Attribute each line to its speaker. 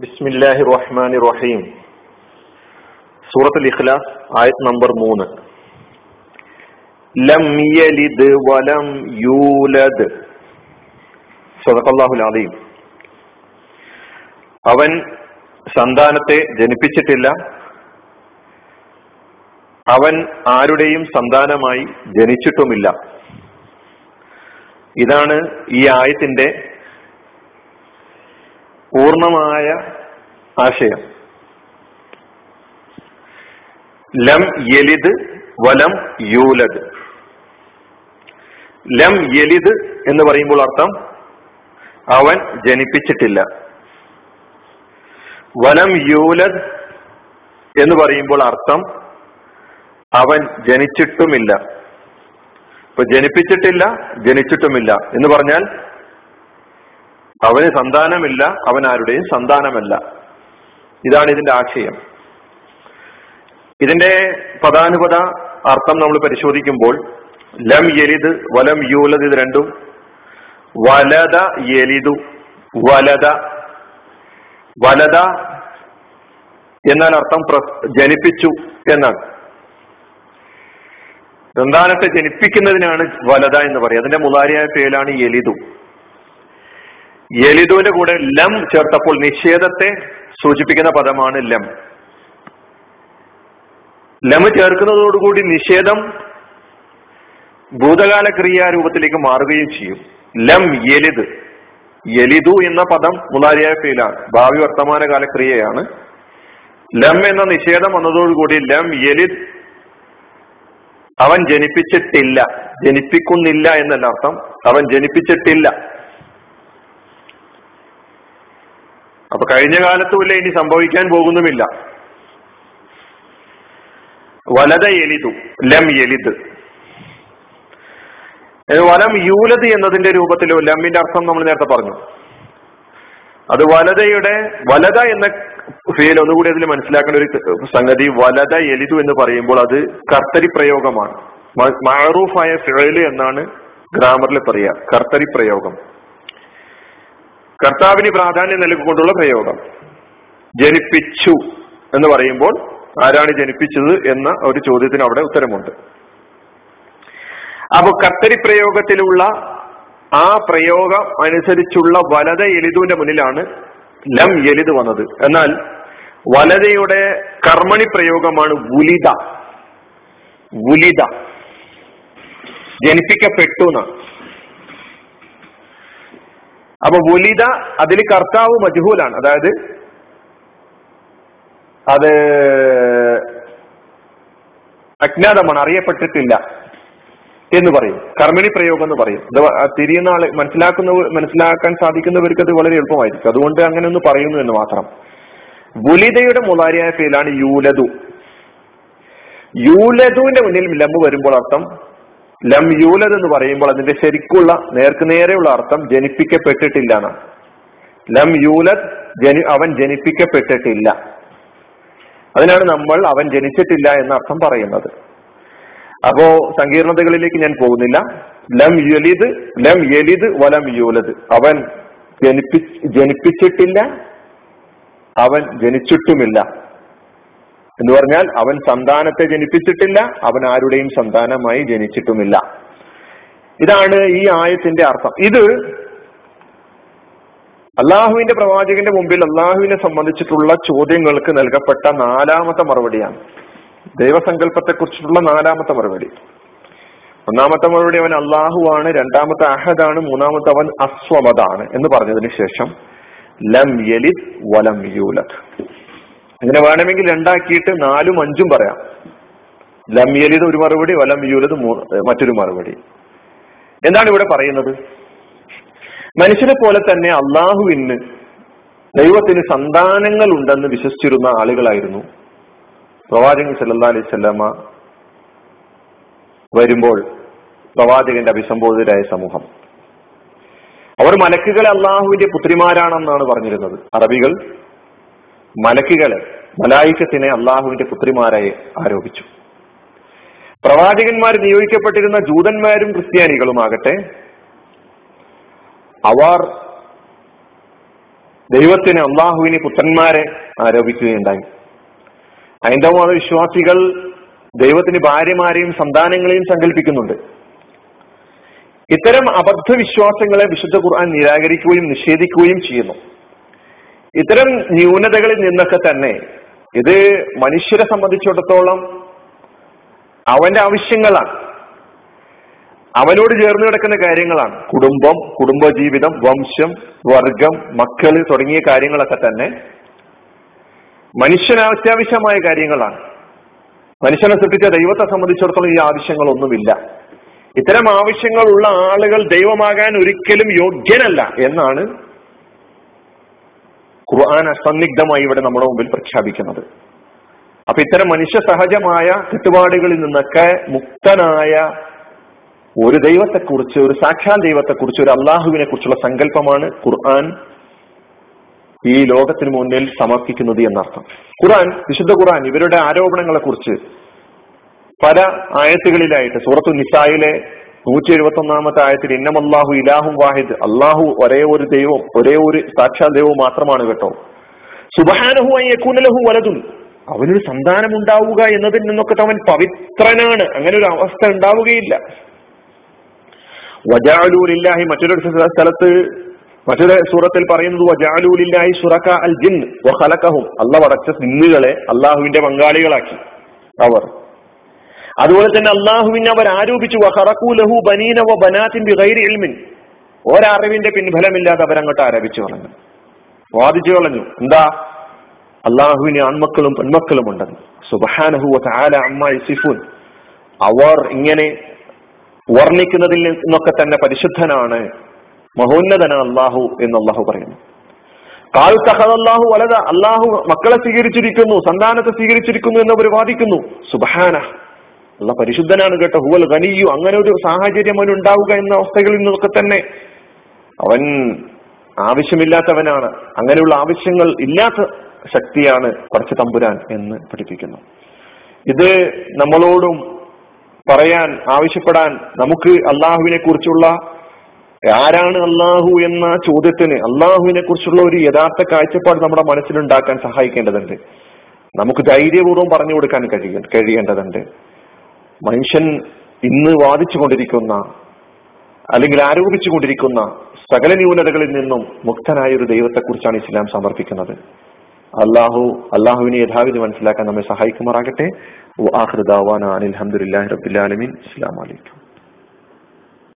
Speaker 1: ബിസ്മില്ലാഹി റഹ്മാൻ റഹീം സൂറത്തുൽ ഇഖ്ലാസ് ആയത് നമ്പർ മൂന്ന്. ലം യലിദ് വലം യൂലദ്. സദഖല്ലാഹുൽ അലീം അവൻ സന്താനത്തെ ജനിപ്പിച്ചിട്ടില്ല. അവൻ ആരുടെയും സന്താനമായി ജനിച്ചിട്ടുമില്ല. ഇതാണ് ഈ ആയത്തിന്റെ പൂർണമായ ആശയം. ലം യലിദ് വലം യൂലദ്. ലം യലിദ് എന്ന് പറയുമ്പോൾ അർത്ഥം അവൻ ജനിപ്പിച്ചിട്ടില്ല. വലം യൂലദ് എന്ന് പറയുമ്പോൾ അർത്ഥം അവൻ ജനിച്ചിട്ടുമില്ല. ഇപ്പൊ ജനിപ്പിച്ചിട്ടില്ല ജനിച്ചിട്ടുമില്ല എന്ന് പറഞ്ഞാൽ അവന് സന്താനമില്ല അവൻ ആരുടെയും സന്താനമല്ല. ഇതാണ് ഇതിന്റെ ആശയം. ഇതിന്റെ പദാനുപത അർത്ഥം നമ്മൾ പരിശോധിക്കുമ്പോൾ ലം യലിദ് വലം യൂലത് ഇത് രണ്ടും വലത യലിദു വലത വലത എന്നാൽ അർത്ഥം ജനിപ്പിച്ചു എന്നാണ്. സന്താനത്തെ ജനിപ്പിക്കുന്നതിനാണ് വലത എന്ന് പറയുക. അതിന്റെ മുതാരിയായ പേരാണ് യലിദു. യലിദുവിന്റെ കൂടെ ലം ചേർത്തപ്പോൾ നിഷേധത്തെ സൂചിപ്പിക്കുന്ന പദമാണ് ലം. ലം ചേർക്കുന്നതോടുകൂടി നിഷേധം ഭൂതകാല ക്രിയാരൂപത്തിലേക്ക് മാറുകയും ചെയ്യും. ലം യലിദ്. യലിദു എന്ന പദം മുതാരിയായ ഫീലാണ്. ഭാവി വർത്തമാനകാല ക്രിയയാണ്. ലം എന്ന നിഷേധം വന്നതോടുകൂടി ലം യലിദ് അവൻ ജനിപ്പിച്ചിട്ടില്ല. ജനിപ്പിക്കുന്നില്ല എന്നല്ല അർത്ഥം. അവൻ ജനിപ്പിച്ചിട്ടില്ല. അപ്പൊ കഴിഞ്ഞ കാലത്തുമില്ല ഇനി സംഭവിക്കാൻ പോകുന്നുമില്ല. വലത എലിതു ലം എലിത്. വലം യൂലത് എന്നതിന്റെ രൂപത്തിലോ ലമ്മിന്റെ അർത്ഥം നമ്മൾ നേരത്തെ പറഞ്ഞു. അത് വലതയുടെ വലത എന്ന ഫീൽ ഒന്നുകൂടി അതിൽ മനസ്സിലാക്കേണ്ട ഒരു സംഗതി വലത എലിതു എന്ന് പറയുമ്പോൾ അത് കർത്തരി പ്രയോഗമാണ്. മാറൂഫായ ഫിഴൽ എന്നാണ് ഗ്രാമറിൽ പറയുക കർത്തരി പ്രയോഗം. കർത്താവിന് പ്രാധാന്യം നൽകിക്കൊണ്ടുള്ള പ്രയോഗം. ജനിപ്പിച്ചു എന്ന് പറയുമ്പോൾ ആരാണ് ജനിപ്പിച്ചത് എന്ന ഒരു ചോദ്യത്തിന് അവിടെ ഉത്തരമുണ്ട്. അപ്പൊ കർത്തരി പ്രയോഗത്തിലുള്ള ആ പ്രയോഗം അനുസരിച്ചുള്ള വലത എലിതുവിന്റെ മുന്നിലാണ് ലം എലിത് വന്നത്. എന്നാൽ വലതയുടെ കർമ്മണി പ്രയോഗമാണ് ഗുലിത ഗുലിത ജനിപ്പിക്കപ്പെട്ടു എന്നാണ്. അപ്പൊ വുലിത അതിൽ കർത്താവ് മജ്ഹൂലാണ്. അതായത് അത് അജ്ഞാതമാണ് അറിയപ്പെട്ടിട്ടില്ല എന്ന് പറയും. കർമ്മിണി പ്രയോഗം എന്ന് പറയും. അത് തിരിയുന്ന ആൾ മനസ്സിലാക്കുന്ന മനസ്സിലാക്കാൻ സാധിക്കുന്നവർക്ക് അത് വളരെ എളുപ്പമായിരിക്കും. അതുകൊണ്ട് അങ്ങനെ ഒന്ന് പറയുന്നു എന്ന് മാത്രം. വുലിതയുടെ മുതാരിയായ ഫീലാണ് യൂലതു. യൂലതുവിന്റെ മുന്നിൽ ലംബ് വരുമ്പോൾ അർത്ഥം ലം യൂലത് എന്ന് പറയുമ്പോൾ അതിന്റെ ശരിക്കുള്ള നേർക്കുനേരെയുള്ള അർത്ഥം ജനിപ്പിക്കപ്പെട്ടിട്ടില്ല എന്നാണ്. ലം യൂലത് ജനി അവൻ ജനിപ്പിക്കപ്പെട്ടിട്ടില്ല. അതിനാണ് നമ്മൾ അവൻ ജനിച്ചിട്ടില്ല എന്ന അർത്ഥം പറയുന്നത്. അപ്പോ സങ്കീർണതകളിലേക്ക് ഞാൻ പോകുന്നില്ല. ലം യലിദ് ലം യലിദ് വലം യൂലത് അവൻ ജനിപ്പി ജനിപ്പിച്ചിട്ടില്ല അവൻ ജനിച്ചിട്ടുമില്ല. എന്ന് പറഞ്ഞാൽ അവൻ സന്താനത്തെ ജനിപ്പിച്ചിട്ടില്ല അവൻ ആരുടെയും സന്താനമായി ജനിച്ചിട്ടുമില്ല. ഇതാണ് ഈ ആയത്തിന്റെ അർത്ഥം. ഇത് അള്ളാഹുവിന്റെ പ്രവാചകന്റെ മുമ്പിൽ അള്ളാഹുവിനെ സംബന്ധിച്ചിട്ടുള്ള ചോദ്യങ്ങൾക്ക് നൽകപ്പെട്ട നാലാമത്തെ മറുപടിയാണ്. ദൈവസങ്കല്പത്തെ കുറിച്ചിട്ടുള്ള നാലാമത്തെ മറുപടി. ഒന്നാമത്തെ മറുപടി അവൻ അള്ളാഹുവാണ് രണ്ടാമത്തെ അഹദാണ്. മൂന്നാമത്തെ അവൻ അസ്വമതാണ് എന്ന് പറഞ്ഞതിന് ശേഷം ലം യലിദ് വലം യൂലത് ഇങ്ങനെ വേണമെങ്കിൽ രണ്ടാക്കിയിട്ട് നാലും അഞ്ചും പറയാം. ലംയലിത് ഒരു മറുപടി വലം യൂലത് മറ്റൊരു മറുപടി. എന്താണ് ഇവിടെ പറയുന്നത്? മനുഷ്യനെ പോലെ തന്നെ അള്ളാഹുവിന് ദൈവത്തിന് സന്താനങ്ങൾ ഉണ്ടെന്ന് വിശ്വസിച്ചിരുന്ന ആളുകളായിരുന്നു. പ്രവാചകൻ സല്ലാ അലൈഹി സ്വല്ലമ്മ വരുമ്പോൾ പ്രവാചകന്റെ അഭിസംബോധിതരായ സമൂഹം. അവർ മലക്കുകളെ അള്ളാഹുവിന്റെ പുത്രിമാരാണെന്നാണ് പറഞ്ഞിരുന്നത്. അറബികൾ മലക്കുകളെ മലായിക്കത്തിനെ അള്ളാഹുവിന്റെ പുത്രിമാരായി ആരോപിച്ചു. പ്രവാചകന്മാർ നിയോഗിക്കപ്പെട്ടിരുന്ന ജൂതന്മാരും ക്രിസ്ത്യാനികളുമാകട്ടെ അവർ ദൈവത്തിന് അള്ളാഹുവിനെ പുത്രന്മാരെ ആരോപിക്കുകയുണ്ടായി. ഹൈന്ദവ വിശ്വാസികൾ ദൈവത്തിന് ഭാര്യമാരെയും സന്താനങ്ങളെയും സങ്കല്പിക്കുന്നുണ്ട്. ഇത്തരം അബദ്ധ വിശ്വാസങ്ങളെ വിശുദ്ധ ഖുർആൻ നിരാകരിക്കുകയും നിഷേധിക്കുകയും ചെയ്യുന്നു. ഇത്തരം ന്യൂനതകളിൽ നിന്നൊക്കെ തന്നെ ഇത് മനുഷ്യരെ സംബന്ധിച്ചിടത്തോളം അവന്റെ ആവശ്യങ്ങളാണ്. അവനോട് ചേർന്ന് കിടക്കുന്ന കാര്യങ്ങളാണ്. കുടുംബം കുടുംബജീവിതം വംശം വർഗം മക്കൾ തുടങ്ങിയ കാര്യങ്ങളൊക്കെ തന്നെ മനുഷ്യന് അത്യാവശ്യമായ കാര്യങ്ങളാണ്. മനുഷ്യനെ സൃഷ്ടിച്ച ദൈവത്തെ സംബന്ധിച്ചിടത്തോളം ഈ ആവശ്യങ്ങളൊന്നുമില്ല. ഇത്തരം ആവശ്യങ്ങളുള്ള ആളുകൾ ദൈവമാകാൻ ഒരിക്കലും യോഗ്യനല്ല എന്നാണ് ഖുർആൻ അസന്നിഗ്ധമായി ഇവിടെ നമ്മുടെ മുമ്പിൽ പ്രഖ്യാപിക്കുന്നത്. അപ്പൊ ഇത്തരം മനുഷ്യ സഹജമായ കെട്ടുപാടുകളിൽ നിന്നൊക്കെ മുക്തനായ ഒരു ദൈവത്തെക്കുറിച്ച് ഒരു സാക്ഷാൽ ദൈവത്തെക്കുറിച്ച് ഒരു അള്ളാഹുവിനെ കുറിച്ചുള്ള സങ്കല്പമാണ് ഖുർആൻ ഈ ലോകത്തിന് മുന്നിൽ സമർപ്പിക്കുന്നത് എന്നർത്ഥം. ഖുർആൻ വിശുദ്ധ ഖുർആൻ ഇവരുടെ ആരോപണങ്ങളെ കുറിച്ച് പല ആയത്തുകളിലായിട്ട് സൂറത്തു നിസായിലെ നൂറ്റി എഴുപത്തി ഒന്നാമത്തെ ആയത്തിൽ ഇന്നമല്ലാഹു ഇലാഹും വാഹിദ്. അള്ളാഹു ഒരേ ഒരു ദൈവം ഒരേ ഒരു സാക്ഷാൽ ദൈവം മാത്രമാണ് കേട്ടോ. സുബഹാനഹു അയ്യക്കൂനലഹു വലതും അവനൊരു സന്താനം ഉണ്ടാവുക എന്നതിൽ നിന്നൊക്കെ അവൻ പവിത്രനാണ്. അങ്ങനെ ഒരു അവസ്ഥ ഉണ്ടാവുകയില്ല. വജാലൂലില്ലാഹി മറ്റൊരു സ്ഥലത്ത് മറ്റൊരു സൂറത്തിൽ പറയുന്നത് വജാലൂലില്ലാഹി സുറക്ക അൽ ജിൻ വഹലക്കഹും അല്ല വടച്ച സിന്നുകളെ അള്ളാഹുവിന്റെ പങ്കാളികളാക്കി. അവർ അതുപോലെ തന്നെ അള്ളാഹുവിനെ അവർ ആരോപിച്ചു ഹറക്കൂലഹു ബനീന ബനാത്തിന്റെ ബിഗൈരി ഇൽമിൻ. ഒരറിവിന്റെ പിൻഫലമില്ലാതെ അവരങ്ങോട്ട് ആരോപിച്ചു പറഞ്ഞു. വാദിച്ചു കളഞ്ഞു. എന്താ? അള്ളാഹുവിന് ആൺമക്കളും പെൺമക്കളും ഉണ്ടെന്ന്. സുബഹാനഹു താല അമ്മ സിഫുൻ അവർ ഇങ്ങനെ വർണിക്കുന്നതിൽ നിന്നൊക്കെ തന്നെ പരിശുദ്ധനാണ് മഹോന്നതനാണ് അള്ളാഹു എന്ന് അള്ളാഹു പറയുന്നു. കാൽ തഹദ് അള്ളാഹു വലത അള്ളാഹു മക്കളെ സ്വീകരിച്ചിരിക്കുന്നു സന്താനത്തെ സ്വീകരിച്ചിരിക്കുന്നു എന്ന് അവർ വാദിക്കുന്നു. സുബഹാന അല്ല പരിശുദ്ധനാണ് കേട്ടോ. ഹുവൽ ഖനിയു അങ്ങനെ ഒരു സാഹചര്യം അവൻ ഉണ്ടാവുക എന്ന അവസ്ഥകളിൽ നിന്നൊക്കെ തന്നെ അവൻ ആവശ്യമില്ലാത്തവനാണ്. അങ്ങനെയുള്ള ആവശ്യങ്ങൾ ഇല്ലാത്ത ശക്തിയാണ് കുറച്ച് തമ്പുരാൻ എന്ന് പഠിപ്പിക്കുന്നു. ഇത് നമ്മളോടും പറയാൻ ആവശ്യപ്പെടാൻ നമുക്ക് അള്ളാഹുവിനെ കുറിച്ചുള്ള ആരാണ് അള്ളാഹു എന്ന ചോദ്യത്തിന് അള്ളാഹുവിനെ കുറിച്ചുള്ള ഒരു യഥാർത്ഥ കാഴ്ചപ്പാട് നമ്മുടെ മനസ്സിലുണ്ടാക്കാൻ സഹായിക്കേണ്ടതുണ്ട്. നമുക്ക് ധൈര്യപൂർവം പറഞ്ഞു കൊടുക്കാൻ കഴിയ കഴിയേണ്ടതുണ്ട്. മനുഷ്യൻ ഇന്ന് വാദിച്ചുകൊണ്ടിരിക്കുന്ന അല്ലെങ്കിൽ ആരോപിച്ചുകൊണ്ടിരിക്കുന്ന സകല ന്യൂനതകളിൽ നിന്നും മുക്തനായ ഒരു ദൈവത്തെക്കുറിച്ചാണ് ഇസ്ലാം സമർപ്പിക്കുന്നത്. അള്ളാഹു അള്ളാഹുവിനെ യഥാവിധി മനസ്സിലാക്കാൻ നമ്മെ സഹായിക്കുമാറാകട്ടെ. അഹമ്മദില്ലാഹി റബ്ബിലാലമീൻ അസ്സാം വലൈക്കും